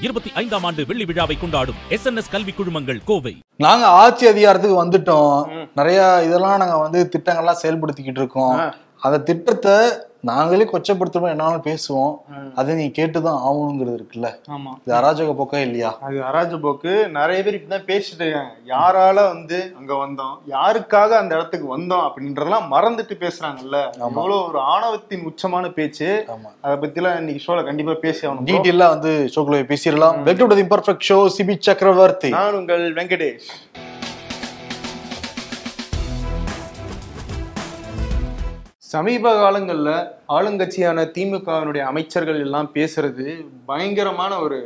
இருபத்தி ஐந்தாம் ஆண்டு வெள்ளி விழாவை கொண்டாடும் எஸ் என் எஸ் கல்வி குழுமங்கள் கோவை. நாங்க ஆட்சி அதிகாரத்துக்கு வந்துட்டோம். நிறைய இதெல்லாம் நாங்க வந்து திட்டங்கள்லாம் செயல்படுத்திக்கிட்டு இருக்கோம். அந்த திட்டத்தை நாங்களே கொச்சப்படுத்தணும் என்னாலும் பேசுவோம். அதை நீங்க கேட்டுதான் ஆகணுங்கிறது இருக்குல்ல. ஆமா. இது அராஜக போக்கா இல்லையா? அது அராஜ போக்கு. நிறைய பேர் இப்படிதான் பேசிட்டு இருக்காங்க. யாரால வந்து அங்க வந்தோம்? யாருக்காக அந்த இடத்துக்கு வந்தோம் அப்படின்றதெல்லாம் மறந்துட்டு பேசுறாங்கல்ல. அவ்வளவு ஒரு ஆணவத்தின் உச்சமான பேச்சு. அதை பத்திலாம் இன்னைக்கு ஷோல கண்டிப்பா பேசி ஆகணும். டீட்டெயிலா வந்து ஷோக்குள்ள பேசிடலாம். Welcome to the imperfect show Sibi Chakravarthy. நான் உங்கள் வெங்கடேஷ். சமீப காலங்கள்ல ஆளுங்கட்சியான திமுகவினுடைய அமைச்சர்கள் எல்லாம் பேசுறது பயங்கரமான ஒரு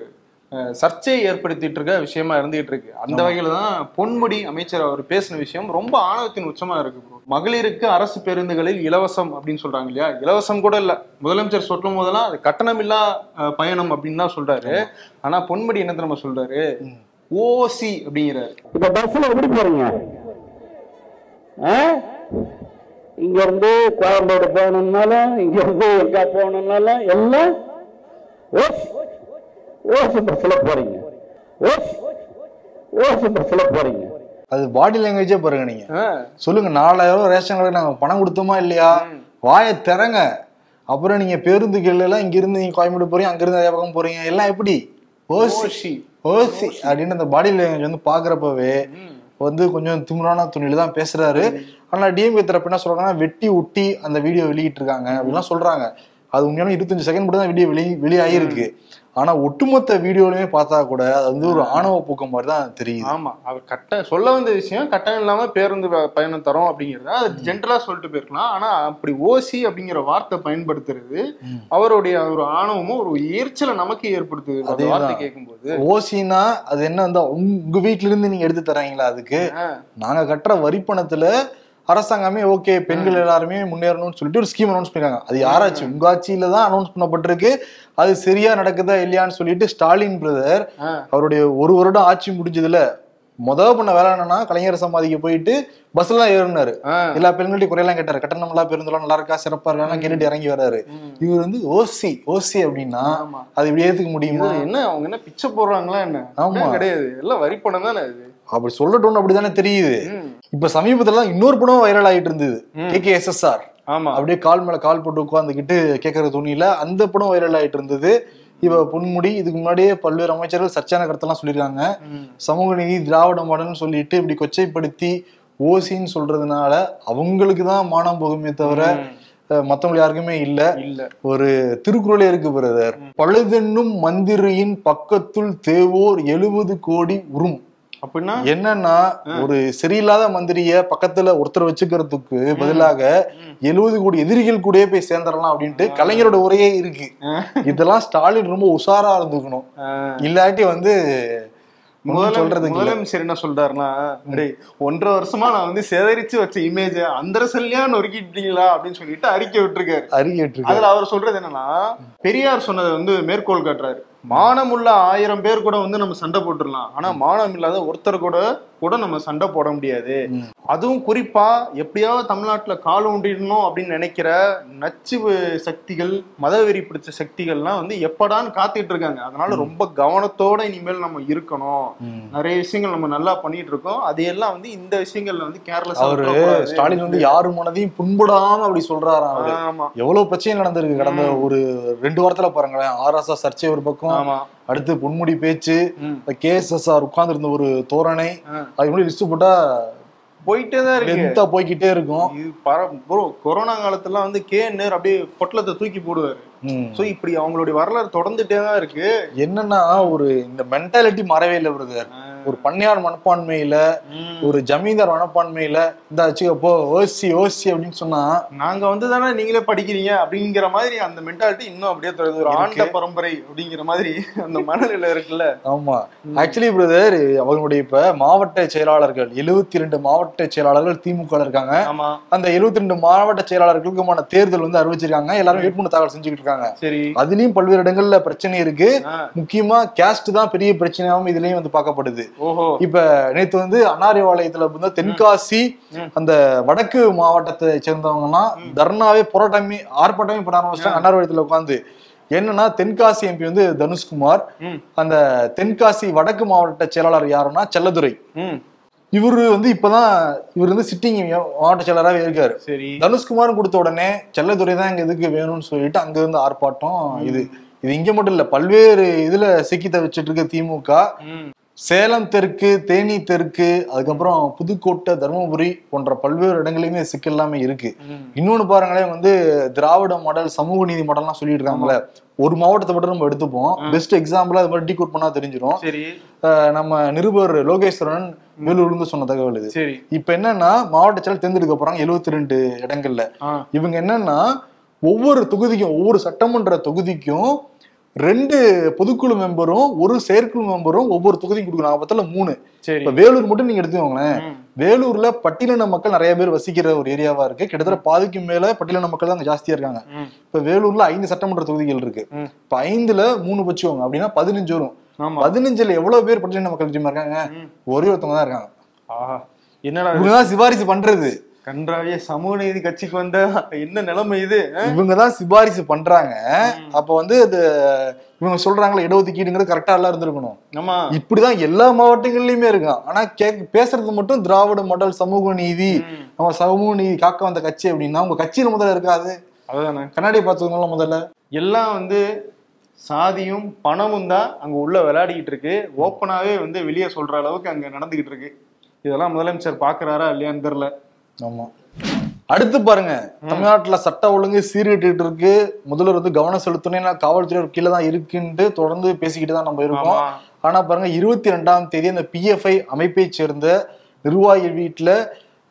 அஹ், சர்ச்சையை ஏற்படுத்திட்டு இருக்க விஷயமா இருந்துகிட்டு இருக்கு. அந்த வகையில தான் பொன்முடி அமைச்சர் அவர் பேசின விஷயம் ரொம்ப ஆணவத்தின் உச்சமா இருக்கு bro. மகளிருக்கு அரசு பேருந்துகளில் இலவசம் அப்படின்னு சொல்றாங்க இல்லையா? இலவசம் கூட இல்ல. முதலமைச்சர் சொல்லும் போதெல்லாம் அது கட்டணமில்லா பயணம் அப்படின்னு தான் சொல்றாரு. ஆனா பொன்முடி என்ன தெரியுமா சொல்றாரு? ஓசி அப்படிங்கிறாரு. இப்ப பஸ்ல எப்படி போறீங்க? இங்க இருந்து கோயம்பேடு போகணும்னாலும் இங்க இருந்து எங்க போகணும்னாலும் எல்லாம் ஓசி ஓசி பஸ்ல போறீங்க. ஓசி ஓசி அது பாடி லாங்குவேஜே பாருங்க நீங்க. சொல்லுங்க நாலாயிரம் ரூபாய் ரேஷன் கார்டு நாங்க பணம் கொடுத்தோமா இல்லையா? வாயை திறங்க. அப்புறம் நீங்க பேருந்துகள் எல்லாம் இங்க இருந்து நீங்க கோயம்பேடு போறீங்க அங்க இருந்து நிறைய பக்கம் போறீங்க. எல்லாம் எப்படி? ஓசி அப்படின்னு அந்த பாடி லாங்குவேஜ் வந்து பாக்குறப்பவே வந்து கொஞ்சம் திமிரான துணியில தான் பேசுறாரு. ஆனா டிஎம்கே தரப்பு என்ன சொல்றாங்கன்னா வெட்டி ஒட்டி அந்த வீடியோ வெளியிட்டு இருக்காங்க அப்படிலாம் சொல்றாங்க. அது உண்மையான இருபத்தஞ்சு செகண்ட் மட்டும் தான் வீடியோ வெளி வெளியாகிருக்கு ஆனா ஒட்டுமொத்த வீடியோலுமே பார்த்தா கூட அது வந்து ஒரு ஆணவ பூக்கம் மாதிரி தான் தெரியுது. ஆமா. அவர் கட்ட சொல்ல வந்த விஷயம் கட்டணம் இல்லாம பேருந்து பயணம் தரோம் அப்படிங்கறத. அது ஜென்ரலா சொல்லிட்டு போயிருக்கலாம். ஆனா அப்படி ஓசி அப்படிங்கிற வார்த்தை பயன்படுத்துறது அவருடைய ஒரு ஆணவமும் ஒரு எரிச்சலை நமக்கு ஏற்படுத்துது. அந்த. வார்த்தை கேட்கும்போது. ஓசினா அது என்ன வந்து உங்க வீட்ல இருந்து நீங்க எடுத்து தராங்களா அதுக்கு? நாங்க கட்டுற வரி பணத்துல அரசாங்கமே ஓகே பெண்கள் எல்லாருமே முன்னேறணும்னு சொல்லிட்டு ஒரு ஸ்கீம் அனௌன்ஸ் பண்ணிருக்காங்க. அது யாராச்சு உங்க ஆட்சியில தான் அனௌன்ஸ் பண்ணப்பட்டிருக்கு. அது சரியா நடக்குதா இல்லையான்னு சொல்லிட்டு ஸ்டாலின் பிரதர் அவருடைய ஒரு வருடம் ஆட்சி முடிஞ்சதுல முத பண்ண வேலை என்னன்னா கலைஞர் சமாதிக்கு போயிட்டு பஸ்ல தான் ஏறினாரு. எல்லா பெண்கள்ட்டையும் குறையெல்லாம் கேட்டாரு. கட்டணம் எல்லாம் பேருந்துலாம் நல்லா இருக்கா? சிறப்பா இருக்கான்னு கேட்டுட்டு இறங்கி வராரு. இவர் வந்து ஓசி ஓசி அப்படின்னா. அது இப்படி ஏத்துக்க முடியுமா? என்ன அவங்க என்ன பிச்சை போடுறாங்களா என்ன? ஆமா. கிடையாது. எல்லாம் வரி பணம் தானே அப்படி சொல்லட்டும்னு அப்படிதானே தெரியுது. இப்ப சமீபத்துல இன்னொரு படம் வைரல் ஆயிட்டு இருந்தது. K K S S R ஆமா. அப்படியே கால் மேல கால் போட்டு உட்காந்துக்கிட்டு கேட்கற துணியில அந்த படம் வைரல் ஆயிட்டு இருந்தது. இவ பொன்முடி இதுக்கு முன்னாடியே பல்வேறு அமைச்சர்கள் சர்ச்சையான கருத்தெல்லாம் சொல்லியிருக்காங்க. சமூக நீதி திராவிட மாடல்னு சொல்லிட்டு இப்படி கொச்சைப்படுத்தி ஓசின்னு சொல்றதுனால அவங்களுக்கு தான் மானம் போகுமே தவிர மத்தவங்க யாருக்குமே இல்ல. இல்ல. ஒரு திருக்குறளே இருக்கு பிரதர் பழுதென்னும் மந்திரியின் பக்கத்துள் தேவோர் எழுபது கோடி உரும் அப்படின்னா? என்னன்னா ஒரு சரியில்லாத மந்திரிய பக்கத்துல ஒருத்தர் வச்சுக்கிறதுக்கு பதிலாக எழுபது கோடி எதிரிகள் கூடயே போய் சேர்ந்துடலாம் அப்படின்ட்டு கலைஞரோட உரையே இருக்கு. இதெல்லாம் ஸ்டாலின் ரொம்ப உஷாரா இருந்துக்கணும். இல்லாட்டி வந்து இல்ல. முதலமைச்சர் என்ன சொல்றாருன்னா ஒன்றரை வருஷமா நான் வந்து சேகரிச்சு வச்ச இமேஜ அந்த செல்லியா நொறுக்கிட்டீங்களா? அப்படின்னு சொல்லிட்டு அறிக்கை விட்டுருக்காரு. அறிக்கிட்டு இருக்கு அதுல அவர் சொல்றது என்னன்னா பெரியார் சொன்னதை வந்து மேற்கோள் காட்டுறாரு. மானம் உள்ள ஆயிரம் பேர் கூட வந்து நம்ம சண்டை போட்டுடலாம். ஆனா மானம் இல்லாத ஒருத்தர் கூட கூட நம்ம சண்டை போட முடியாது. அதுவும் குறிப்பா எப்படியாவது தமிழ்நாட்டுல கால் ஊண்டிடணும் அப்படின்னு நினைக்கிற நச்சு சக்திகள் மதவெறி பிடிச்ச சக்திகள்லாம் வந்து எப்படான்னு காத்துட்டு இருக்காங்க. அதனால ரொம்ப கவனத்தோட இனிமேல் நம்ம இருக்கணும். நிறைய விஷயங்கள் நம்ம நல்லா பண்ணிட்டு இருக்கோம். அதையெல்லாம் வந்து இந்த விஷயங்கள்ல வந்து கேர்லெஸ் அவரு ஸ்டாலின் வந்து யாரு மனதையும் புண்படாம அப்படி ஆமா. எவ்வளவு பிரச்சனை நடந்திருக்கு கடந்த ஒரு ரெண்டு வாரத்துல பாருங்களேன். ஆர்எஸ்எஸ் சர்ச்சை ஒரு பக்கம். ஆமா. அடுத்து பொன்முடி பேச்சு ம். கேஎஸ்எஸ்ஆர் உட்கார்ந்து இருந்த ஒரு தோரணை. அது முன்னாடி லிஸ்ட் போட்டா போயிட்டே தான் இருக்கு லென்த்தா போய்க்கிட்டே இருக்கும் இது பர ப்ரோ கொரோனா காலத்துல வந்து கே நேர் அப்படியே பொட்டலத்தை தூக்கி போடுவாரு. சோ இப்படி அவங்களுடைய வரலாறு தொடர்ந்துட்டே தான் இருக்கு என்னன்னா ஒரு இந்த மென்டாலிட்டி மறவே இல்லை பிரதர் ஒரு பண்ணையார் மனப்பான்மையில ஒரு ஜமீன்தார் மனப்பான்மையில இந்த வச்சுக்கப்போ ஓசி ஓசி அப்படின்னு சொன்னா நாங்க வந்து தானே நீங்களே படிக்கிறீங்க அப்படிங்கிற மாதிரி அந்த மென்டாலிட்டி இன்னும் அப்படியே தொடருது. ஒரு ஆண்ட பரம்பரை அப்படிங்கிற மாதிரி அந்த மனநிலை இருக்குல்ல. ஆமா. ஆக்சுவலி பிரதர் அவங்களுடைய இப்ப மாவட்ட செயலாளர்கள் எழுபத்தி ரெண்டு மாவட்ட செயலாளர்கள் திமுக இருக்காங்க. அந்த எழுபத்தி ரெண்டு மாவட்ட செயலாளர்களுக்குமான தேர்தல் வந்து அறிவிச்சிருக்காங்க. எல்லாரும் வேட்புமனு தாக்கல் செஞ்சுக்கிட்டு இருக்காங்க. சரி. அதுலயும் பல்வேறு இடங்கள்ல பிரச்சனை இருக்கு. முக்கியமா கேஸ்ட் தான் பெரிய பிரச்சனையாவும் இதுலயும் வந்து பார்க்கப்படுது. இப்ப நேத்து வந்து அன்னாரிவாளையத்துல வந்து தென்காசி அந்த வடக்கு மாவட்டத்தை சேர்ந்தவங்க எல்லாம் தர்ணாவே போராட்டமே ஆர்ப்பாட்டமே பண்ண ஆரம்பிச்சிட்டாங்க அன்னார்வாளையத்துல உட்காந்து என்னன்னா தென்காசி எம்பி வந்து தனுஷ்குமார். அந்த தென்காசி வடக்கு மாவட்ட செயலாளர் யாருன்னா செல்லதுரை. இவரு வந்து இப்பதான் இவர் வந்து சிட்டிங் மாவட்ட செயலராகவே இருக்காரு. சரி. தனுஷ்குமார் கொடுத்த உடனே செல்லதுரை தான் எங்க இதுக்கு வேணும்னு சொல்லிட்டு அங்க இருந்து ஆர்ப்பாட்டம் இது. இது இங்க மட்டும் இல்ல பல்வேறு இதுல சிக்கி தவிச்சிட்டு இருக்க திமுக. சேலம் தெற்கு தேனி தெற்கு அதுக்கப்புறம் புதுக்கோட்டை தருமபுரி போன்ற பல்வேறு இடங்களையுமே சிக்கல் எல்லாமே இருக்கு. இன்னொன்னு பாருங்களேன் வந்து திராவிட மாடல் சமூக நீதி மாடல்லாம் சொல்லிட்டு இருக்காங்கல்ல ஒரு மாவட்டத்தை மட்டும் நம்ம எடுத்துப்போம். பெஸ்ட் எக்ஸாம்பிளா அது மாதிரி டீகோட் பண்ணா தெரிஞ்சிடும் நம்ம நிருபர் லோகேஸ்வரன் வேலூர்லேருந்து சொன்ன தகவல் இது. இப்ப என்னன்னா மாவட்ட செயலர் தேர்ந்தெடுக்க போறாங்க எழுபத்தி ரெண்டு இடங்கள்ல இவங்க என்னன்னா ஒவ்வொரு தொகுதிக்கும் ஒவ்வொரு சட்டமன்ற தொகுதிக்கும் ரெண்டு பொதுக்குழு மெம்பரும் ஒரு செயற்குழு மெம்பரும் ஒவ்வொரு தொகுதிக்கும் கொடுக்கணும். பத்தில மூணு. இப்ப வேலூர் மட்டும் நீங்க எடுத்துக்கோங்களேன். வேலூர்ல பட்டியலின மக்கள் நிறைய பேர் வசிக்கிற ஒரு ஏரியாவா இருக்கு. கிட்டத்தட்ட பாதிக்கு மேல பட்டியலின மக்கள் தான் அங்க ஜாஸ்தியா இருக்காங்க. இப்ப வேலூர்ல ஐந்து சட்டமன்ற தொகுதிகள் இருக்கு. இப்ப ஐந்துல மூணு வச்சுக்கோங்க அப்படின்னா பதினஞ்சு வரும். பதினஞ்சுல எவ்வளவு பேர் பட்டியலின மக்கள் இருக்காங்க. ஒரே ஒருத்தவங்க தான் இருக்காங்க. என்னடா சிபாரிசு பண்றது. கன்றாவிய சமூக நீதி கட்சிக்கு வந்த என்ன நிலைமை இது ஆ? இவங்கதான் சிபாரிசு பண்றாங்க. அப்ப வந்து அது இவங்க சொல்றாங்களே இடஒதுக்கீடுங்கிறது கரெக்டா எல்லாம் இருந்திருக்கணும். ஆமா. இப்படிதான் எல்லா மாவட்டங்கள்லயுமே இருக்கான். ஆனா கேக் பேசுறது மட்டும் திராவிட மாடல் சமூக நீதி. நம்ம சமூக நீதி காக்க வந்த கட்சி அப்படின்னா உங்க கட்சியில முதல்ல இருக்காது. அதுதானே. கண்ணாடி பார்த்துக்கோங்களா முதல்ல. எல்லாம் வந்து சாதியும் பணமும் தான் அங்க உள்ள விளையாடிக்கிட்டு இருக்கு. ஓப்பனாவே வந்து வெளியே சொல்ற அளவுக்கு அங்க நடந்துகிட்டு இருக்கு. இதெல்லாம் முதலமைச்சர் பாக்குறாரா இல்லையான்னு தெரியல. ஆமா. அடுத்து பாருங்க தமிழ்நாட்டுல சட்ட ஒழுங்கு சீர்கிட்டு இருக்கு முதல்வர் வந்து கவனம் செலுத்தணும் காவல்துறை கீழே தான் இருக்குன்ட்டு தொடர்ந்து பேசிக்கிட்டு தான் நம்ம இருக்கோம். ஆனா பாருங்க இருபத்தி ரெண்டாம் தேதி அந்த பிஎஃப்ஐ அமைப்பை சேர்ந்த நிர்வாகி வீட்டுல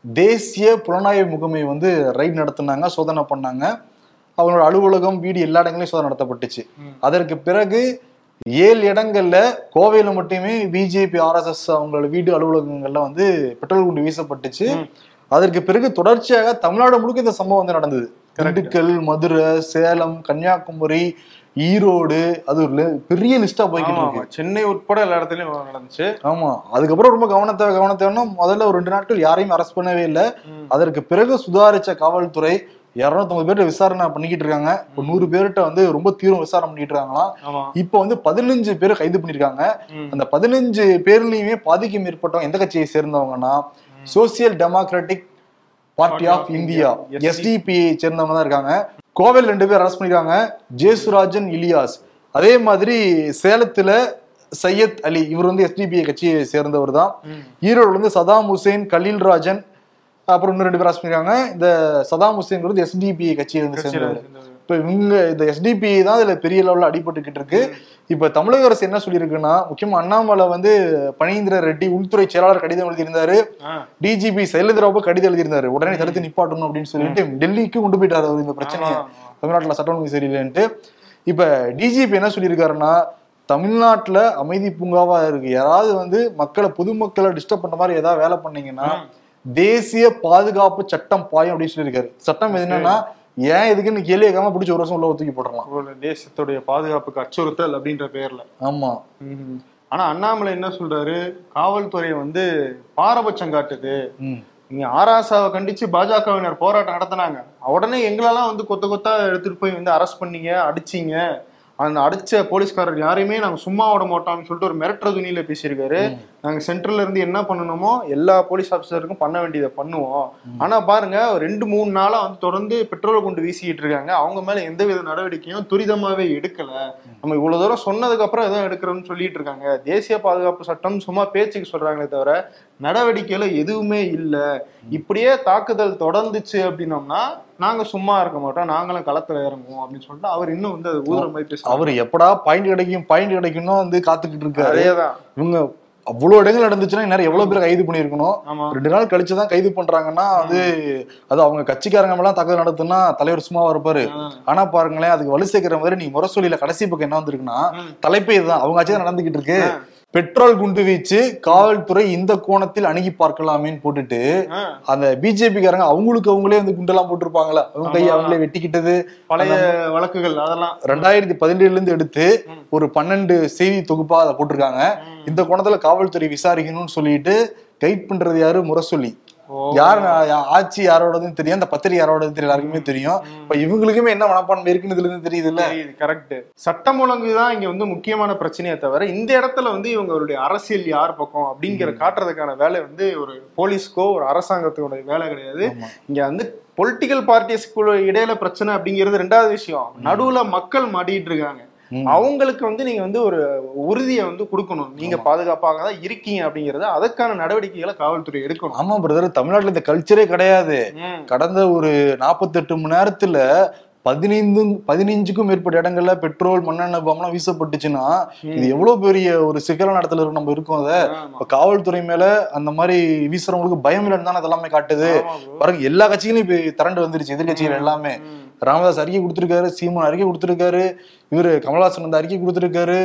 தேசிய புலனாய்வு முகமை வந்து ரைட் நடத்துனாங்க சோதனை பண்ணாங்க. அவங்களோட அலுவலகம் வீடு எல்லா இடங்களையும் சோதனை நடத்தப்பட்டுச்சு. அதற்கு பிறகு ஏழு இடங்கள்ல கோவையில மட்டுமே பிஜேபி ஆர்எஸ்எஸ் அவங்களோட வீடு அலுவலகங்கள்ல வந்து பெட்ரோல் குண்டு வீசப்பட்டுச்சு. அதற்கு பிறகு தொடர்ச்சியாக தமிழ்நாடு முழுக்க இந்த சம்பவம் வந்து நடந்தது. திண்டுக்கல் மதுரை சேலம் கன்னியாகுமரி ஈரோடு அது ஒரு பெரிய லிஸ்டா போய்கிட்டு இருக்கு. சென்னை உட்பட எல்லா இடத்துலயும் நடந்துச்சு. ஆமா. அதுக்கப்புறம் ரொம்ப கவனத்தை கவனத்தேவைன்னா முதல்ல ஒரு ரெண்டு நாட்கள் யாரையும் அரெஸ்ட் பண்ணவே இல்லை. அதற்கு பிறகு சுதாரிச்ச காவல்துறை இருநூத்தொம்பது பேர்ட்ட விசாரணை பண்ணிக்கிட்டு இருக்காங்க. இப்போ நூறு பேர்கிட்ட வந்து ரொம்ப தீவிரம் விசாரணை பண்ணிட்டு இருக்காங்களாம். இப்போ வந்து பதினஞ்சு பேர் கைது பண்ணிருக்காங்க. அந்த பதினஞ்சு பேர்லயுமே பாதிக்கு மேற்பட்டவங்க எந்த கட்சியை சேர்ந்தவங்கன்னா social democratic party of India SDP சேர்ந்தவங்க தான் இருக்காங்க. கோவையில் ரெண்டு பேர் அரெஸ்ட் பண்ணிருக்காங்க. ஜேசுராஜன் இலியாஸ். அதே மாதிரி சேலத்துல சையத் அலி இவர் வந்து எஸ்டிபிஐ கட்சியை சேர்ந்தவர் தான். ஈரோடு வந்து சதாம் ஹுசேன் கலீல் ராஜன் அப்புறம் இன்னும் ரெண்டு பேர் அரெஸ்ட் பண்ணிருக்காங்க. இந்த சதாம் ஹுசேன் வந்து எஸ்டிபிஐ கட்சியை வந்து சேர்ந்தவர். இப்ப இவங்க இந்த எஸ்டிபி தான் இதுல பெரிய லெவல்ல அடிபட்டுக்கிட்டு இருக்கு. இப்ப தமிழக அரசு என்ன சொல்லியிருக்குன்னா முக்கியமா அண்ணாமலை வந்து பனீந்திர ரெட்டி உள்துறை செயலாளர் கடிதம் எழுதியிருந்தாரு. டிஜிபி சைலேந்திராவுக்கு கடிதம் எழுதியிருந்தாரு. உடனே தடுத்து நிப்பாட்டணும் அப்படின்னு சொல்லிட்டு டெல்லிக்கு கொண்டு போயிட்டாரு அவர் இந்த பிரச்சனையை. தமிழ்நாட்டுல சட்டம் ஒழுங்கு சரியில்லைன்ட்டு. இப்ப டிஜிபி என்ன சொல்லியிருக்காருன்னா தமிழ்நாட்டுல அமைதி பூங்காவா இருக்கு. யாராவது வந்து மக்களை பொதுமக்களை டிஸ்டர்ப் பண்ற மாதிரி ஏதாவது வேலை பண்ணீங்கன்னா தேசிய பாதுகாப்பு சட்டம் பாயும் அப்படின்னு சொல்லியிருக்காரு. சட்டம் என்னன்னா ஏன் இதுக்குன்னு கேள்வி கேட்காம பிடிச்ச ஒரு வருஷம் உள்ள தூக்கி போட்டுடலாம் தேசத்துடைய பாதுகாப்புக்கு அச்சுறுத்தல் அப்படின்ற பெயர்ல ஆமா. ஆனா அண்ணாமலை என்ன சொல்றாரு? காவல்துறை வந்து பாரபட்சம் காட்டுது. நீங்க ஆராசாவை கண்டிச்சு பாஜகவினர் போராட்டம் நடத்தினாங்க. உடனே எங்களெல்லாம் வந்து கொத்த கொத்தா எடுத்துட்டு போய் வந்து அரெஸ்ட் பண்ணீங்க அடிச்சீங்க அந்த அடிச்ச போலீஸ்காரர் யாரையுமே நாங்க சும்மா விட மாட்டோம்னு சொல்லிட்டு ஒரு மிரட்டுற துணியில பேசியிருக்காரு. நாங்க சென்ட்ரல்ல இருந்து என்ன பண்ணணுமோ எல்லா போலீஸ் ஆபீசருக்கும் பண்ண வேண்டியதை பண்ணுவோம். ஆனா பாருங்க ஒரு ரெண்டு மூணு நாளா வந்து தொடர்ந்து பெட்ரோல் கொண்டு வீசிக்கிட்டு இருக்காங்க. அவங்க மேல எந்த வித நடவடிக்கையும் துரிதமாவே எடுக்கல. நம்ம இவ்வளவு தூரம் சொன்னதுக்கு அப்புறம் எதுவும் எடுக்கிறோம்னு சொல்லிட்டு இருக்காங்க. தேசிய பாதுகாப்பு சட்டம் சும்மா பேச்சுக்கு சொல்றாங்களே தவிர நடவடிக்கையில எதுவுமே இல்ல. இப்படியே தாக்குதல் தொடர்ந்துச்சு அப்படின்னோம்னா நாங்க சும்மா இருக்க மாட்டோம். நாங்களும் களத்துல இறங்குவோம் அப்படின்னு சொல்லிட்டு அவர் இன்னும் வந்து ஊதுற மாதிரி பேசுறாரு. அவர் எப்படா பாயிண்ட் கிடைக்கும் பாயிண்ட் கிடைக்கும்னு வந்து காத்துக்கிட்டு இருக்காரு. அதேதான். இவங்க அவ்வளவு இடங்கள் நடந்துச்சுன்னா இந்நேரம் எவ்வளவு பேர் கைது பண்ணிருக்கணும் ரெண்டு நாள் கழிச்சுதான் கைது பண்றாங்கன்னா அது அது அவங்க கட்சிக்காரங்க மேலாம் தாக்குதல் நடத்துனா தலைவர் சும்மாவா இருப்பாரு. ஆனா பாருங்களேன் அதுக்கு வலு சேர்க்கிற மாதிரி நீ முரசொலியில கடைசி பக்கம் என்ன வந்திருக்குன்னா தலைப்பே இதுதான். அவங்க தான் நடந்துகிட்டு இருக்கு. பெட்ரோல் குண்டு வீச்சு காவல்துறை இந்த கோணத்தில் அணுகி பார்க்கலாமேன்னு போட்டுட்டு. அந்த பிஜேபிக்காரங்க அவங்களுக்கு அவங்களே வந்து குண்டெல்லாம் போட்டிருப்பாங்களா? அவங்க கையை அவங்களே வெட்டிக்கிட்டது. பழைய வழக்குகள் அதெல்லாம். ரெண்டாயிரத்தி பதினேழுல இருந்து எடுத்து ஒரு பன்னெண்டு செய்தி தொகுப்பா அதை போட்டிருக்காங்க. இந்த கோணத்துல காவல்துறை விசாரிக்கணும்னு சொல்லிட்டு கைட் பண்றது யாரு? முரசொலி. யார் ஆட்சி யாரோடதுன்னு தெரியும் அந்த பத்திரிகை யாரோடது தெரியும் எல்லாருக்குமே தெரியும். இப்ப இவங்களுக்குமே என்ன மனப்பான்மை இருக்குன்னு இதுல இருந்து தெரியுது இல்ல கரெக்ட் சட்டம் ஒழுங்கு தான் இங்க வந்து முக்கியமான பிரச்சனையே தவிர இந்த இடத்துல வந்து இவங்களுடைய அரசியல் யார் பக்கம் அப்படிங்கிற காட்டுறதுக்கான வேலை வந்து ஒரு போலீஸ்க்கோ ஒரு அரசாங்கத்தோட வேலை கிடையாது. இங்க வந்து பொலிட்டிக்கல் பார்ட்டிஸ்க்குள்ள இடையில பிரச்சனை அப்படிங்கிறது ரெண்டாவது விஷயம். நடுவுல மக்கள் மாட்டிட்டு இருக்காங்க. அவங்களுக்கு வந்து நீங்க வந்து ஒரு உறுதியை வந்து கொடுக்கணும். நீங்க பாதுகாப்பாக தான் இருக்கீங்க அப்படிங்கறது அதுக்கான நடவடிக்கைகளை காவல்துறை எடுக்கணும். ஆமா பிரதர் தமிழ்நாட்டுல இந்த கல்ச்சரே கிடையாது. கடந்த ஒரு நாற்பத்தெட்டு மணி நேரத்துல பதினைந்து பதினஞ்சுக்கும் மேற்பட்ட இடங்கள்ல பெட்ரோல் மண்ணெண்ணெய் பாம்பெல்லாம் வீசப்பட்டுச்சுன்னா இது எவ்வளவு பெரிய ஒரு சிக்கலான இடத்துல இருக்கு நம்ம இருக்கோம் அத. இப்ப காவல்துறை மேல அந்த மாதிரி வீசுறவங்களுக்கு பயம் இல்லைன்னு தானே அதெல்லாமே காட்டுது. பாருங்க எல்லா கட்சிகளும் இப்ப திரண்டு வந்துருச்சு எதிர்கட்சிகள் எல்லாமே. ராமதாஸ் அறிக்கை கொடுத்திருக்காரு சீமான் அறிக்கை கொடுத்திருக்காரு இவரு கமலஹாசன் வந்து அறிக்கை கொடுத்திருக்காரு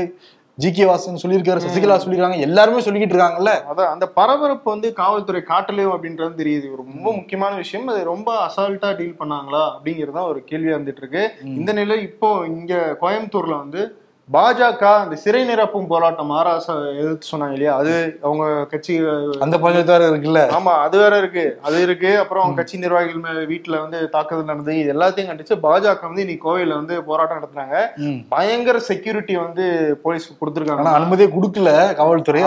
ஜி கே வாசன் சொல்லியிருக்காரு சசிகலா சொல்லியிருக்காங்க எல்லாருமே சொல்லிக்கிட்டு இருக்காங்கல்ல. அதான் அந்த பரபரப்பு வந்து காவல்துறை காட்டலையோ அப்படின்றது தெரியுது. ஒரு ரொம்ப முக்கியமான விஷயம் அது ரொம்ப அசால்ட்டா டீல் பண்ணாங்களா அப்படிங்கிறது தான் ஒரு கேள்வியா இருந்துட்டு இருக்கு. இந்த நிலை இப்போ இங்க கோயம்புத்தூர்ல வந்து பாஜக அந்த சிறை நிரப்பும் போராட்டம் மகாராஷ்டிரா எதிர்த்து சொன்னாங்க இல்லையா? அது அவங்க கட்சி அந்த பஞ்சாயத்து வேற இருக்குல்ல? ஆமா அது வேற இருக்கு. அது இருக்கு. அப்புறம் அவங்க கட்சி நிர்வாகிகள் மேல வீட்டுல வந்து தாக்குதல் நடந்தது. இது எல்லாத்தையும் கண்டிச்சு பாஜக வந்து இன்னைக்கு கோவையில வந்து போராட்டம் நடத்துனாங்க. ம். பயங்கர செக்யூரிட்டி வந்து போலீஸ்க்கு கொடுத்துருக்காங்க. அனுமதியே கொடுக்கல காவல்துறை.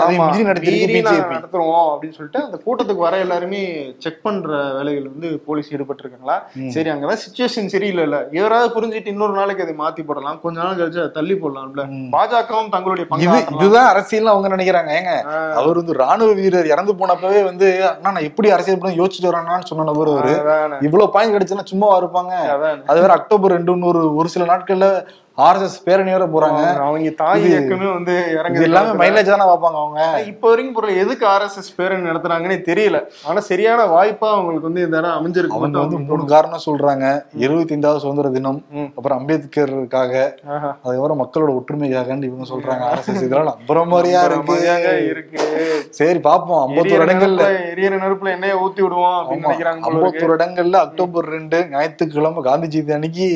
நடத்துறோம் அப்படின்னு சொல்லிட்டு அந்த கூட்டத்துக்கு வர எல்லாருமே செக் பண்ற வேலைகள் வந்து போலீஸ் ஈடுபட்டு இருக்காங்களா சரி அங்கதான் சுச்சுவேஷன் சரியில்லை இல்ல இவராவது புரிஞ்சுட்டு இன்னொரு நாளைக்கு அதை மாத்தி போடலாம். கொஞ்ச நாள் கழிச்சு தள்ளி போடலாம்ல பாஜகவும் தங்களுடைய பங்கு இது. இதுதான் அரசியல் அவங்க நினைக்கிறாங்க. ஏங்க அவர் வந்து ராணுவ வீரர் இறந்து போனப்பவே வந்து அண்ணா நான் எப்படி அரசியல் பண்ண யோசிச்சுட்டு வரேன்னு சொன்ன அதானே, இவ்வளவு பாயிண்ட் கிடைச்சுன்னா சும்மாவா இருப்பாங்க. அது வேற அக்டோபர் ரெண்டு ஒரு ஒரு சில நாட்கள்ல ஆர்எஸ்எஸ் பேரணி வேற போறாங்க அவங்க தாய் இயக்கமே வந்து இறங்குது எல்லாமே மைலேஜ் தானே பார்ப்பாங்க அவங்க. இப்ப வரைக்கும் பொருள் எதுக்கு ஆர்எஸ்எஸ் பேரணி நடத்துறாங்கன்னே தெரியல. ஆனா சரியான வாய்ப்பா அவங்களுக்கு வந்து இந்த இடம் அமைஞ்சிருக்கு அவங்க வந்து மூணு காரணம் சொல்றாங்க. எழுபத்தி ஐந்தாவது சுதந்திர தினம். அப்புறம் அம்பேத்கருக்காக. அதுக்கப்புறம் மக்களோட ஒற்றுமைக்காக இவங்க சொல்றாங்க. அரசு இதெல்லாம் நம்புற மாதிரியா இருக்கு இருக்கு. சரி பாப்போம் ஐம்பத்தோரு இடங்கள்ல. எரியற நெருப்புல எண்ணெயை ஊத்தி விடுவோம் அப்படின்னு நினைக்கிறாங்க. ஐம்பத்தோரு இடங்கள்ல அக்டோபர் ரெண்டு ஞாயிற்றுக்கிழமை காந்தி ஜெயந்தி அன்னைக்கு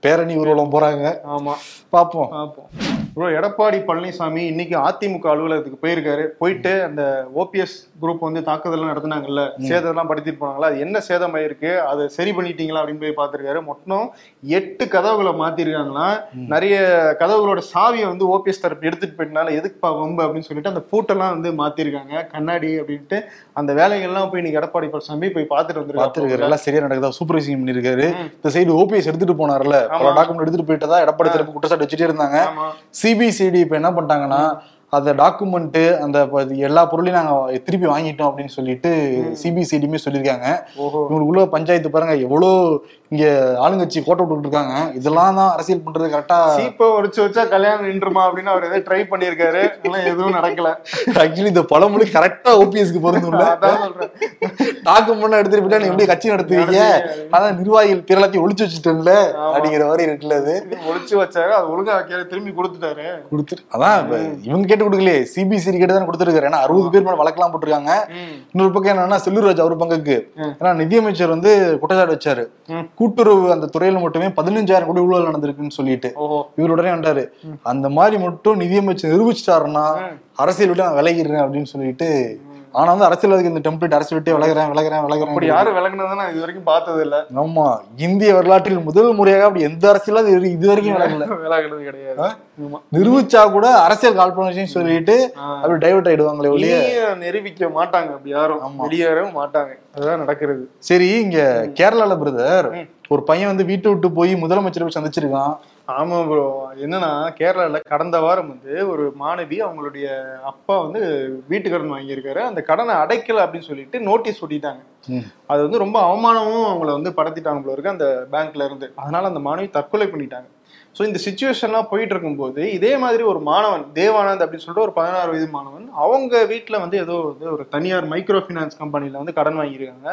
பேரணி ஊர்வலம் போறாங்க. ஆமா. பாப்போம். பார்ப்போம் ப்ரோ எடப்பாடி பழனிசாமி இன்னைக்கு அதிமுக அலுவலகத்துக்கு போயிருக்காரு. போயிட்டு அந்த ஓபிஎஸ் குரூப் வந்து தாக்குதல் நடத்துனாங்கல்ல சேதம்லாம் படுத்திட்டு போனாங்களா அது என்ன சேதம் ஆயிருக்கு? அதை சரி பண்ணிட்டீங்களா அப்படின்னு போய் பார்த்திருக்காரு. மொத்தம் எட்டு கதவுகளை மாத்திருக்காங்களாம் நிறைய கதவுகளோட சாவியை வந்து ஓபிஎஸ் தரப்பு எடுத்துட்டு போயிட்டனால எதுக்குப்பா வம்பு அப்படின்னு சொல்லிட்டு அந்த பூட்டெல்லாம் வந்து மாத்திருக்காங்க. கண்ணாடி அப்படின்ட்டு அந்த வேலைகள்லாம் போய் இன்னைக்கு எடப்பாடி பழனிசாமி போய் பார்த்துட்டு பாத்துருக்காரு வந்துருக்காரு எல்லாம் சரியா நடக்குதா? சூப்பர்வைசிங் பண்ணிருக்காரு இந்த சைடு ஓபிஎஸ் எடுத்துட்டு போனார்ல. பல டாக்குமெண்ட் எடுத்துட்டு போயிட்டதா எடப்பாடி தரப்பு குற்றச்சாட்டு வச்சுட்டே இருந்தாங்க. சிபிசிடி இப்போ என்ன பண்ணிட்டாங்கன்னா அந்த டாக்குமெண்ட் அந்த எல்லா பொருளையும் நாங்க திருப்பி வாங்கிட்டோம் அப்படின்னு சொல்லிட்டு சிபிசிடியுமே சொல்லியிருக்காங்க. இவங்களுக்குள்ள பஞ்சாயத்து பாருங்க எவ்வளவு இங்க ஆளுங்கட்சி கோட்டை விட்டுட்டு இருக்காங்க இதெல்லாம் தான் அரசியல் பண்றது கரெக்டா சீப்பை உரிச்சு வச்சா கல்யாணம் நின்றுமா அப்படின்னு அவர் எதாவது ட்ரை பண்ணியிருக்காரு. எதுவும் நடக்கல. ஆக்சுவலி இந்த பழமொழி கரெக்டா ஓபிஎஸ்க்கு பொருந்தும்ல. டாக்குமெண்ட் எடுத்துட்டு போயிட்டா நீங்க எப்படி கட்சி நடத்துவீங்க? அதான் நிர்வாகிகள் பேர் எல்லாத்தையும் ஒளிச்சு வச்சுட்டேன்ல அப்படிங்கிற மாதிரி இருக்குல்ல அது. ஒளிச்சு வச்சாரு அது ஒழுங்கா வைக்காத திரும்பி கொடுத்துட்டாரு. கொடுத்துட்டு அதான் இப்ப இவங்க கேட்டு கொடுக்கலையே. சிபிசிடி கேட்டு தான் கொடுத்துருக்காரு. ஏன்னா அறுபது பேர் மேல வழக்கெல்லாம் போட்டிருக்காங்க. இன்னொரு பக்கம் என்னன்னா செல்லூர்ராஜ் அவர் பங்குக்கு. ஏன்னா நிதியமைச்சர் வந்து குற்றச்சாட்டு வச்சாரு. கூட்டுறவு அந்த துறையில மட்டுமே பதினஞ்சாயிரம் கோடி ஊழல் நடந்திருக்குன்னு சொல்லிட்டு. இவர் உடனே வந்தாரு. அந்த மாதிரி மட்டும் நிதியமைச்சர் நிரூபிச்சிட்டாருன்னா அரசியல் விட்டு நான் விலகிடுறேன் அப்படின்னு சொல்லிட்டு ஆனா வந்து அரசியல்வாதிக்கு இந்த டெம்ப்ளேட் அரசியல் விட்டே விலகிறேன் விலகிறேன் அப்படி விலகிறேன் யாரும் விளக்குனதை நான் இது வரைக்கும் பார்த்தது இல்ல. ஆமா இந்திய வரலாற்றில் முதல் முறையாக அப்படி எந்த அரசியலும் இது இது வரைக்கும் விலகல. விலகுனது கிடையாது. நிரூபிச்சா கூட அரசியல் காழ்ப்புணர்ச்சின்னு சொல்லிட்டு. அப்படி டைவர்ட் ஆயிடுவாங்களே ஒழிய. நிரூபிக்க மாட்டாங்க அப்படி யாரும். வெளியேறவும் மாட்டாங்க. அதுதான் நடக்கிறது. சரி இங்க கேரளால பிரதர் ஒரு பையன் வந்து வீட்டை விட்டு போய் முதலமைச்சரை சந்திச்சிருக்கான். ஆமா ப்ரோ என்னன்னா கேரளால கடந்த வாரம் வந்து ஒரு மாணவி அவங்களுடைய அப்பா வந்து வீட்டு கடன் வாங்கியிருக்காரு. அந்த கடனை அடைக்கல அப்படின்னு சொல்லிட்டு நோட்டீஸ் ஒட்டிட்டாங்க. அது வந்து ரொம்ப அவமானமும் அவங்கள வந்து படுத்திட்டாங்க போல இருக்கு அந்த பேங்க்ல இருந்து. அதனால அந்த மாணவி தற்கொலை பண்ணிட்டாங்க. ஸோ இந்த சுச்சுவேஷன்லாம் போயிட்டு இருக்கும்போது இதே மாதிரி ஒரு மாணவன் தேவானந்த் அப்படின்னு சொல்லிட்டு ஒரு பதினாறு வயது மாணவன் அவங்க வீட்டில் வந்து ஏதோ வந்து ஒரு தனியார் மைக்ரோ ஃபினான்ஸ் கம்பெனில வந்து கடன் வாங்கியிருக்காங்க.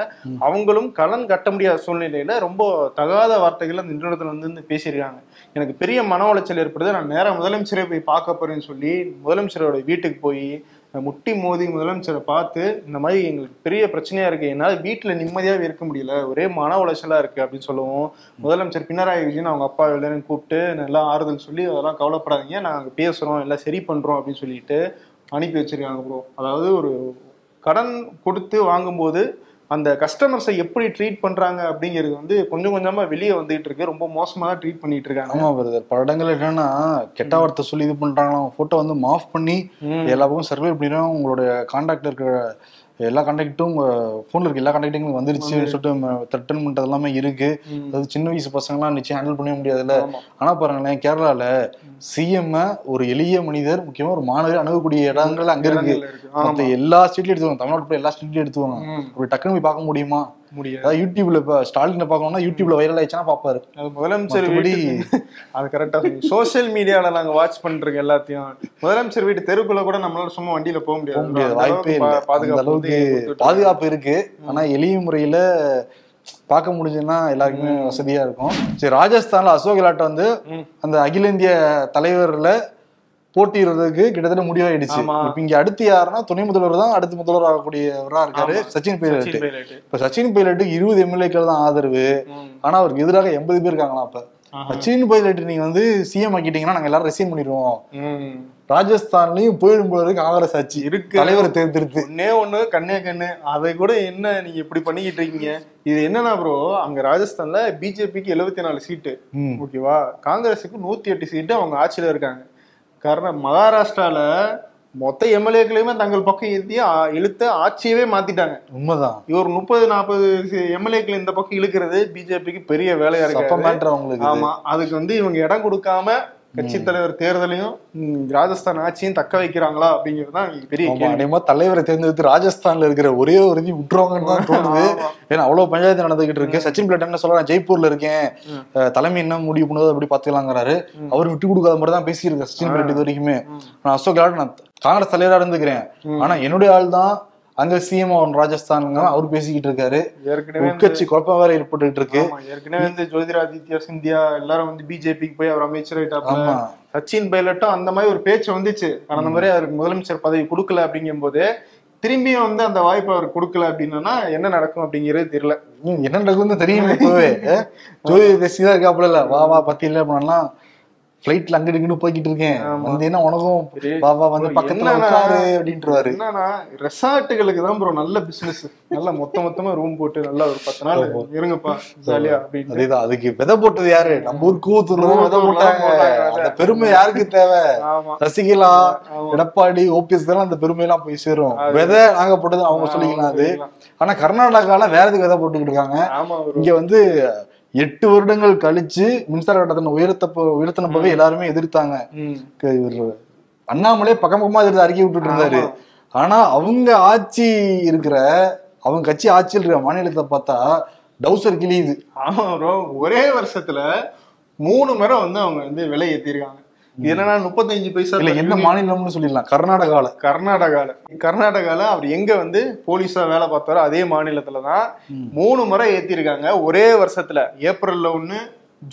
அவங்களும் கடன் கட்ட முடியாத சூழ்நிலையில ரொம்ப தகாத வார்த்தைகள் அந்த நிறுவனத்தில் வந்து பேசியிருக்காங்க. எனக்கு பெரிய மன உளைச்சல் ஏற்படுது நான் நேரா முதலமைச்சரை போய் பார்க்க போறேன்னு சொல்லி முதலமைச்சரோட வீட்டுக்கு போய் முட்டி மோதி முதலமைச்சரை பார்த்து இந்த மாதிரி எங்களுக்கு பெரிய பிரச்சனையா இருக்கு என்னால் வீட்டில் நிம்மதியாகவே இருக்க முடியல ஒரே மன உளைச்சலா இருக்கு அப்படின்னு சொல்லுவோம் முதலமைச்சர் பினராயி விஜயன் அவங்க அப்பா எல்லாரும் கூப்பிட்டு நல்லா ஆறுதல் சொல்லி அதெல்லாம் கவலைப்படாதீங்க நாங்கள் பேசுறோம் எல்லாம் சரி பண்றோம் அப்படின்னு சொல்லிட்டு அனுப்பி வச்சிருக்காங்க ப்ரோ அதாவது ஒரு கடன் கொடுத்து வாங்கும்போது அந்த கஸ்டமர்ஸை எப்படி ட்ரீட் பண்றாங்க அப்படிங்கிறது வந்து கொஞ்சம் கொஞ்சமா வெளியே வந்துட்டு இருக்கு. ரொம்ப மோசமா தான் ட்ரீட் பண்ணிட்டு இருக்காங்க. ஆமா பிரதர் பல இடங்கள் என்னன்னா கெட்ட வார்த்தை சொல்லி இது பண்றாங்களாம். போட்டோ வந்து மாஃப் பண்ணி எல்லா பக்கம் சர்வே பண்ணிடுறோம் உங்களுடைய கான்டாக்ட்ல இருக்கிற எல்லா கான்டாக்டும் போன்ல இருக்க எல்லா கான்டாக்டும் வந்துருச்சுன்னு சொல்லிட்டு த்ரெட்டன் பண்றது எல்லாமே இருக்கு. அதாவது சின்ன வயசு பசங்கலாம் நிச்சயம் ஹேண்டில் பண்ணவே முடியாதுல்ல. ஆனா பாருங்களேன் கேரளால சிஎம் ஒரு எளிய மனிதர் முக்கியமா ஒரு மாணவர் அணுகக்கூடிய இடங்கள் அங்க இருக்கு. மத்த எல்லா ஸ்டேட்லயும் எடுத்துவாங்க தமிழ்நாட்டுல எல்லா ஸ்டேட்லயும் எடுத்துவாங்க அப்படி டக்குன்னு போய் பார்க்க முடியுமா? முடியாது. அதாவது யூடியூப்ல இப்ப ஸ்டாலின் பார்க்கணும்னா யூடியூப்ல வைரல் ஆயிடுச்சுன்னா பாப்பாரு அது முதலமைச்சர் வீட்டு அது கரெக்டா சோசியல் மீடியால நாங்க வாட்ச் பண்ணிருக்கோம் எல்லாத்தையும் முதலமைச்சர் வீட்டு தெருக்குள்ள கூட நம்மளால சும்மா வண்டியில போக முடியாது. முடியாது. வாய்ப்பே பாதுகாப்பு அளவுக்கு பாதுகாப்பு இருக்கு. ஆனா எளிய முறையில பார்க்க முடிஞ்சதுன்னா எல்லாருக்குமே வசதியா இருக்கும். சரி ராஜஸ்தான்ல அசோக் கெலாட் வந்து அந்த அகில இந்திய தலைவர்ல போட்டியிடுறதுக்கு கிட்டத்தட்ட முடிவாயிடுச்சு. இப்ப இங்க அடுத்து யாருன்னா துணை முதல்வர் தான் அடுத்து முதல்வர் ஆகக்கூடியவரா இருக்காரு. சச்சின் பைலட். இப்ப சச்சின் பைலட்டுக்கு இருபது எம்எல்ஏக்கள் தான் ஆதரவு. ஆனா அவருக்கு எதிராக எண்பது பேர் இருக்காங்களா அப்ப. சச்சின் பைலட் நீங்க வந்து சிஎம் ஆக்கிட்டீங்கன்னா நாங்க எல்லாரும் ரெசைன் பண்ணிடுவோம். ராஜஸ்தான்லயும் போயிடும் போது காங்கிரஸ் ஆட்சி இருக்கு. தலைவரை தேர்ந்தெடுத்து ஒண்ணே ஒண்ணு கண்ணே கண்ணு அதை கூட என்ன நீங்க இப்படி பண்ணிக்கிட்டு இருக்கீங்க இது என்னன்னா ப்ரோ அங்க ராஜஸ்தான்ல பிஜேபிக்கு எழுபத்தி நாலு சீட்டு. ஓகேவா காங்கிரஸுக்கு நூத்தி எட்டு சீட்டு அவங்க ஆட்சியில இருக்காங்க காரணம் மகாராஷ்டிரால மொத்த எம்எல்ஏக்களையுமே தங்கள் பக்கம் ஆ- இழுத்து ஆட்சியவே மாத்திட்டாங்க. உண்மைதான். இவர் முப்பது நாற்பது எம்எல்ஏக்கள் இந்த பக்கம் இழுக்கிறது பிஜேபிக்கு பெரிய வேலையா இருக்கு அவங்களுக்கு. ஆமா அதுக்கு வந்து இவங்க இடம் கொடுக்காம கட்சி தலைவர் தேர்தலையும் ராஜஸ்தான் ஆட்சியும் தக்க வைக்கிறாங்களா அப்படிங்கிறது தான் பெரிய அநேகமா தலைவரை தேர்ந்தெடுத்து ராஜஸ்தான்ல இருக்கிற ஒரே ஒரு இது விட்டுருவாங்கன்னு தான் தோணுது. ஏன்னா அவ்வளவு பஞ்சாயத்து நடந்துகிட்டு இருக்கு. சச்சின் பிளேட் என்ன சொல்றாரு? ஜெய்ப்பூர்ல இருக்கேன். தலைமை என்ன முடிவு பண்ணுவது அப்படி பாத்துக்கலாங்கிறாரு அவர் விட்டு கொடுக்காத மாதிரி தான் பேசியிருக்காரு சச்சின் பிளேட் இது வரைக்குமே. நான் அசோக் கெலாட் நான் காங்கிரஸ் தலைவரா இருந்துக்கிறேன். ஆனா என்னுடைய ஆள் தான் அங்க சிஎம் அவன் ராஜஸ்தான்ங்க அவர் பேசிக்கிட்டு இருக்காரு. ஏற்கனவே உட்கட்சி குழப்பம் வேற ஏற்பட்டு இருக்கு. ஏற்கனவே வந்து ஜோதிராதித்யா சிந்தியா எல்லாரும் வந்து பிஜேபிக்கு போய் அவர் அமைச்சர் ஆயிட்டாப்ல ஆமா. சச்சின் பைலட்டும் அந்த மாதிரி ஒரு பேச்சு வந்துச்சு. அந்த மாதிரி அவருக்கு முதலமைச்சர் பதவி கொடுக்கல அப்படிங்கும் போது திரும்பியும் வந்து அந்த வாய்ப்பு அவர் கொடுக்கல அப்படின்னா என்ன நடக்கும் அப்படிங்கிறது தெரியல. என்ன நடக்குதுன்னு தெரியும் இப்பவே. ஜோதி தான் இருக்காப்புல வா வா பத்தி இல்ல அப்படின்னா பிளைட்ல அங்கிட்டு இங்கிட்டு போய்கிட்டு இருக்கேன். வந்தீங்கன்னா உனக்கும் வா வா வந்து பக்கத்துல உட்காரு அப்படின்ட்டுருவாரு என்னன்னா ரெசார்ட்டுகளுக்கு தான் ப்ரோ நல்ல பிசினஸ் நல்ல மொத்த மொத்தமா ரூம் போட்டு நல்லா ஒரு பத்து நாள் இருங்கப்பா ஜாலியா அப்படின்னு அதேதான் அதுக்கு விதை போட்டது யாரு? நம்ம ஊர் கூவத்தூர்ல தான் விதை போட்டாங்க. அந்த பெருமை யாருக்கு தேவை? ஆமா. சசிகலா எடப்பாடி ஓபிஎஸ் தான் அந்த பெருமை எல்லாம் போய் சேரும். விதை நாங்க போட்டது அவங்க சொல்லிக்கலாம் அது. ஆனா கர்நாடகால வேற எதுக்கு விதை போட்டுக்கிட்டு இருக்காங்க. இங்க வந்து எட்டு வருடங்கள் கழிச்சு மின்சார கட்டணத்தை உயர்த்த உயர்த்தினப்பவே எல்லாருமே எதிர்த்தாங்க. இவரு அண்ணாமலே பக்கம் பக்கமா எதிர்த்து அறிக்கை விட்டுட்டு இருந்தாரு ஆனா அவங்க ஆட்சி இருக்கிற அவங்க கட்சி ஆட்சியில் இருக்கிற மாநிலத்தை பார்த்தா டவுசர் கிழியுது. ஆமா ப்ரோ ஒரே வருஷத்துல மூணு முறை வந்து அவங்க வந்து விலை ஏத்திருக்காங்க. இது என்னன்னா முப்பத்தஞ்சு பைசா இல்ல என்ன மாநிலம்னு சொல்லிடலாம். கர்நாடகால. கர்நாடகால. கர்நாடகால அவர் எங்க வந்து போலீஸா வேலை பார்த்தாரோ அதே மாநிலத்துல தான் மூணு முறை ஏத்திருக்காங்க. ஒரே வருஷத்துல ஏப்ரல்ல ஒண்ணு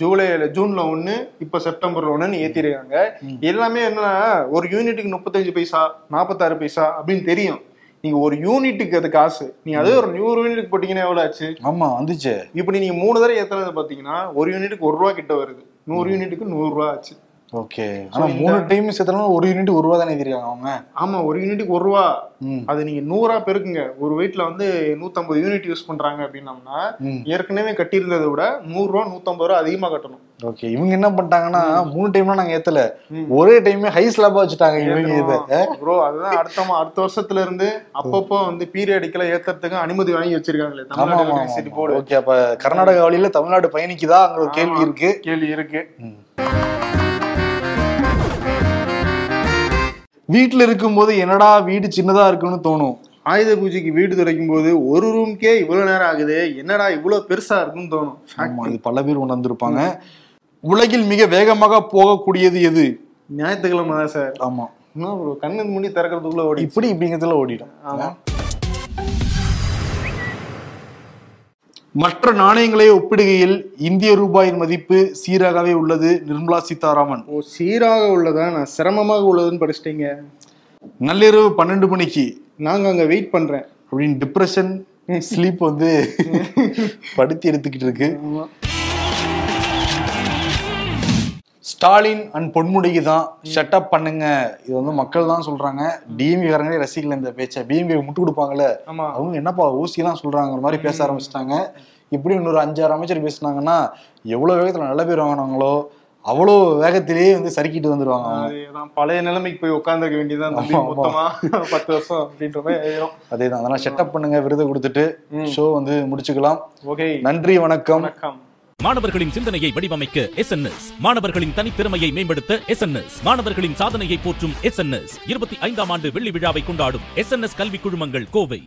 ஜூலைல ஜூன்ல ஒண்ணு இப்ப செப்டம்பர்ல ஒண்ணுன்னு ஏத்திருக்காங்க. எல்லாமே என்னன்னா ஒரு யூனிட்டுக்கு முப்பத்தஞ்சு பைசா நாற்பத்தாறு பைசா அப்படின்னு தெரியும். நீங்க ஒரு யூனிட்டுக்கு அது காசு. நீங்க அதே ஒரு நூறு யூனிட்டுக்கு போட்டீங்கன்னா எவ்வளவு ஆச்சு? ஆமா வந்துச்சு. இப்படி நீங்க மூணு தடவை ஏத்துறது பாத்தீங்கன்னா ஒரு யூனிட்டுக்கு ஒரு ரூபா கிட்ட வருது. நூறு யூனிட்டுக்கு நூறு ரூபா ஆச்சு. ஓகே. ஆனா மூணு டைம் சேர்த்தாலும் ஒரு யூனிட் ஒரு ரூபா தானே தெரியாங்க அவங்க. ஆமா ஒரு யூனிட்டுக்கு ஒரு ரூபா. அது நீங்க நூறா பெருக்குங்க. ஒரு வீட்ல வந்து நூத்தம்பது யூனிட் யூஸ் பண்றாங்க அப்படின்னம்னா. ஏற்கனவே கட்டியிருந்ததை விட நூறு ரூபா நூத்தம்பது ரூபா அதிகமா கட்டணும். ஓகே. இவங்க என்ன பண்ணிட்டாங்கன்னா மூணு டைம்லாம் நாங்க ஏத்தல. ஒரே டைமே ஹை ஸ்லாபா வச்சுட்டாங்க இவங்க இதை. ப்ரோ அதுதான் அடுத்த அடுத்த வருஷத்துல இருந்து அப்பப்போ வந்து பீரியடிக்கல ஏத்துறதுக்கு அனுமதி வாங்கி வச்சிருக்காங்களே. தமிழ்நாடு ஓகே அப்ப கர்நாடகா வழியில தமிழ்நாடு பயணிக்குதா? அங்க ஒரு கேள்வி இருக்கு. கேள்வி இருக்கு. வீட்டுல இருக்கும்போது என்னடா வீடு சின்னதா இருக்குன்னு தோணும். ஆயுத பூஜைக்கு வீடு துடைக்கும் போது ஒரு ரூம்க்கே இவ்வளவு நேரம் ஆகுது என்னடா இவ்வளவு பெருசா இருக்குன்னு தோணும். இது பல பேர் உணர்ந்திருப்பாங்க. உலகில் மிக வேகமாக போகக்கூடியது எது? ஞாயிற்றுக்கிழமை தான் சார். ஆமா. என்ன ப்ரோ கண்ணு முடி திறக்கிறதுக்குள்ள ஓடி இப்படி இப்படிங்கிறதுல ஓடிடும். ஆமா. மற்ற நாணயங்களை ஒப்பிடுகையில் இந்திய ரூபாயின் மதிப்பு சீராகவே உள்ளது நிர்மலா சீதாராமன். ஓ சீராக உள்ளதா? நான் சிரமமாக உள்ளதுன்னு படிச்சிட்டீங்க. நள்ளிரவு பன்னெண்டு மணிக்கு. நாங்க அங்க வெயிட் பண்றேன். அப்படின்னு டிப்ரெஷன் ஸ்லீப் வந்து படுத்தி எடுத்துக்கிட்டு இருக்கு. ஸ்டாலின் அண்ட் பொன்முடிக்கு தான் ஷட்டப் பண்ணுங்க. இது வந்து மக்கள் தான் சொல்றாங்க. டிஎம்கே காரங்களே ரசிக்கல இந்த பேச்சை. பிஎம்கே முட்டு கொடுப்பாங்கல்ல. அவங்க என்னப்பா ஊசி தான் சொல்றாங்கிற மாதிரி பேச ஆரம்பிச்சிட்டாங்க. இப்படி இன்னொரு அஞ்சாறு அமைச்சர் பேசுனாங்கன்னா எவ்வளவு வேகத்துல நல்ல பேர் வாங்கினாங்களோ அவ்வளோ வேகத்திலேயே வந்து சறுக்கிட்டு வந்துருவாங்க பழைய நிலைமைக்கு போய் உட்கார்ந்துக்க வேண்டியதான். மொத்தமா பத்து வருஷம் அப்படின்ற மாதிரி ஆயிரும். அதேதான். அதெல்லாம் ஷட்டப் பண்ணுங்க. விருது கொடுத்துட்டு ஷோ வந்து முடிச்சுக்கலாம். ஓகே. நன்றி வணக்கம். வணக்கம். மாணவர்களின் சிந்தனையை வடிவமைக்க எஸ் என் மாணவர்களின் தனித்திறமையை மேம்படுத்த எஸ் என் மாணவர்களின் சாதனையை போற்றும் எஸ் என் இருபத்தி ஐந்தாம் ஆண்டு வெள்ளி விழாவை கொண்டாடும் எஸ் என் எஸ் கல்வி குழுமங்கள் கோவை.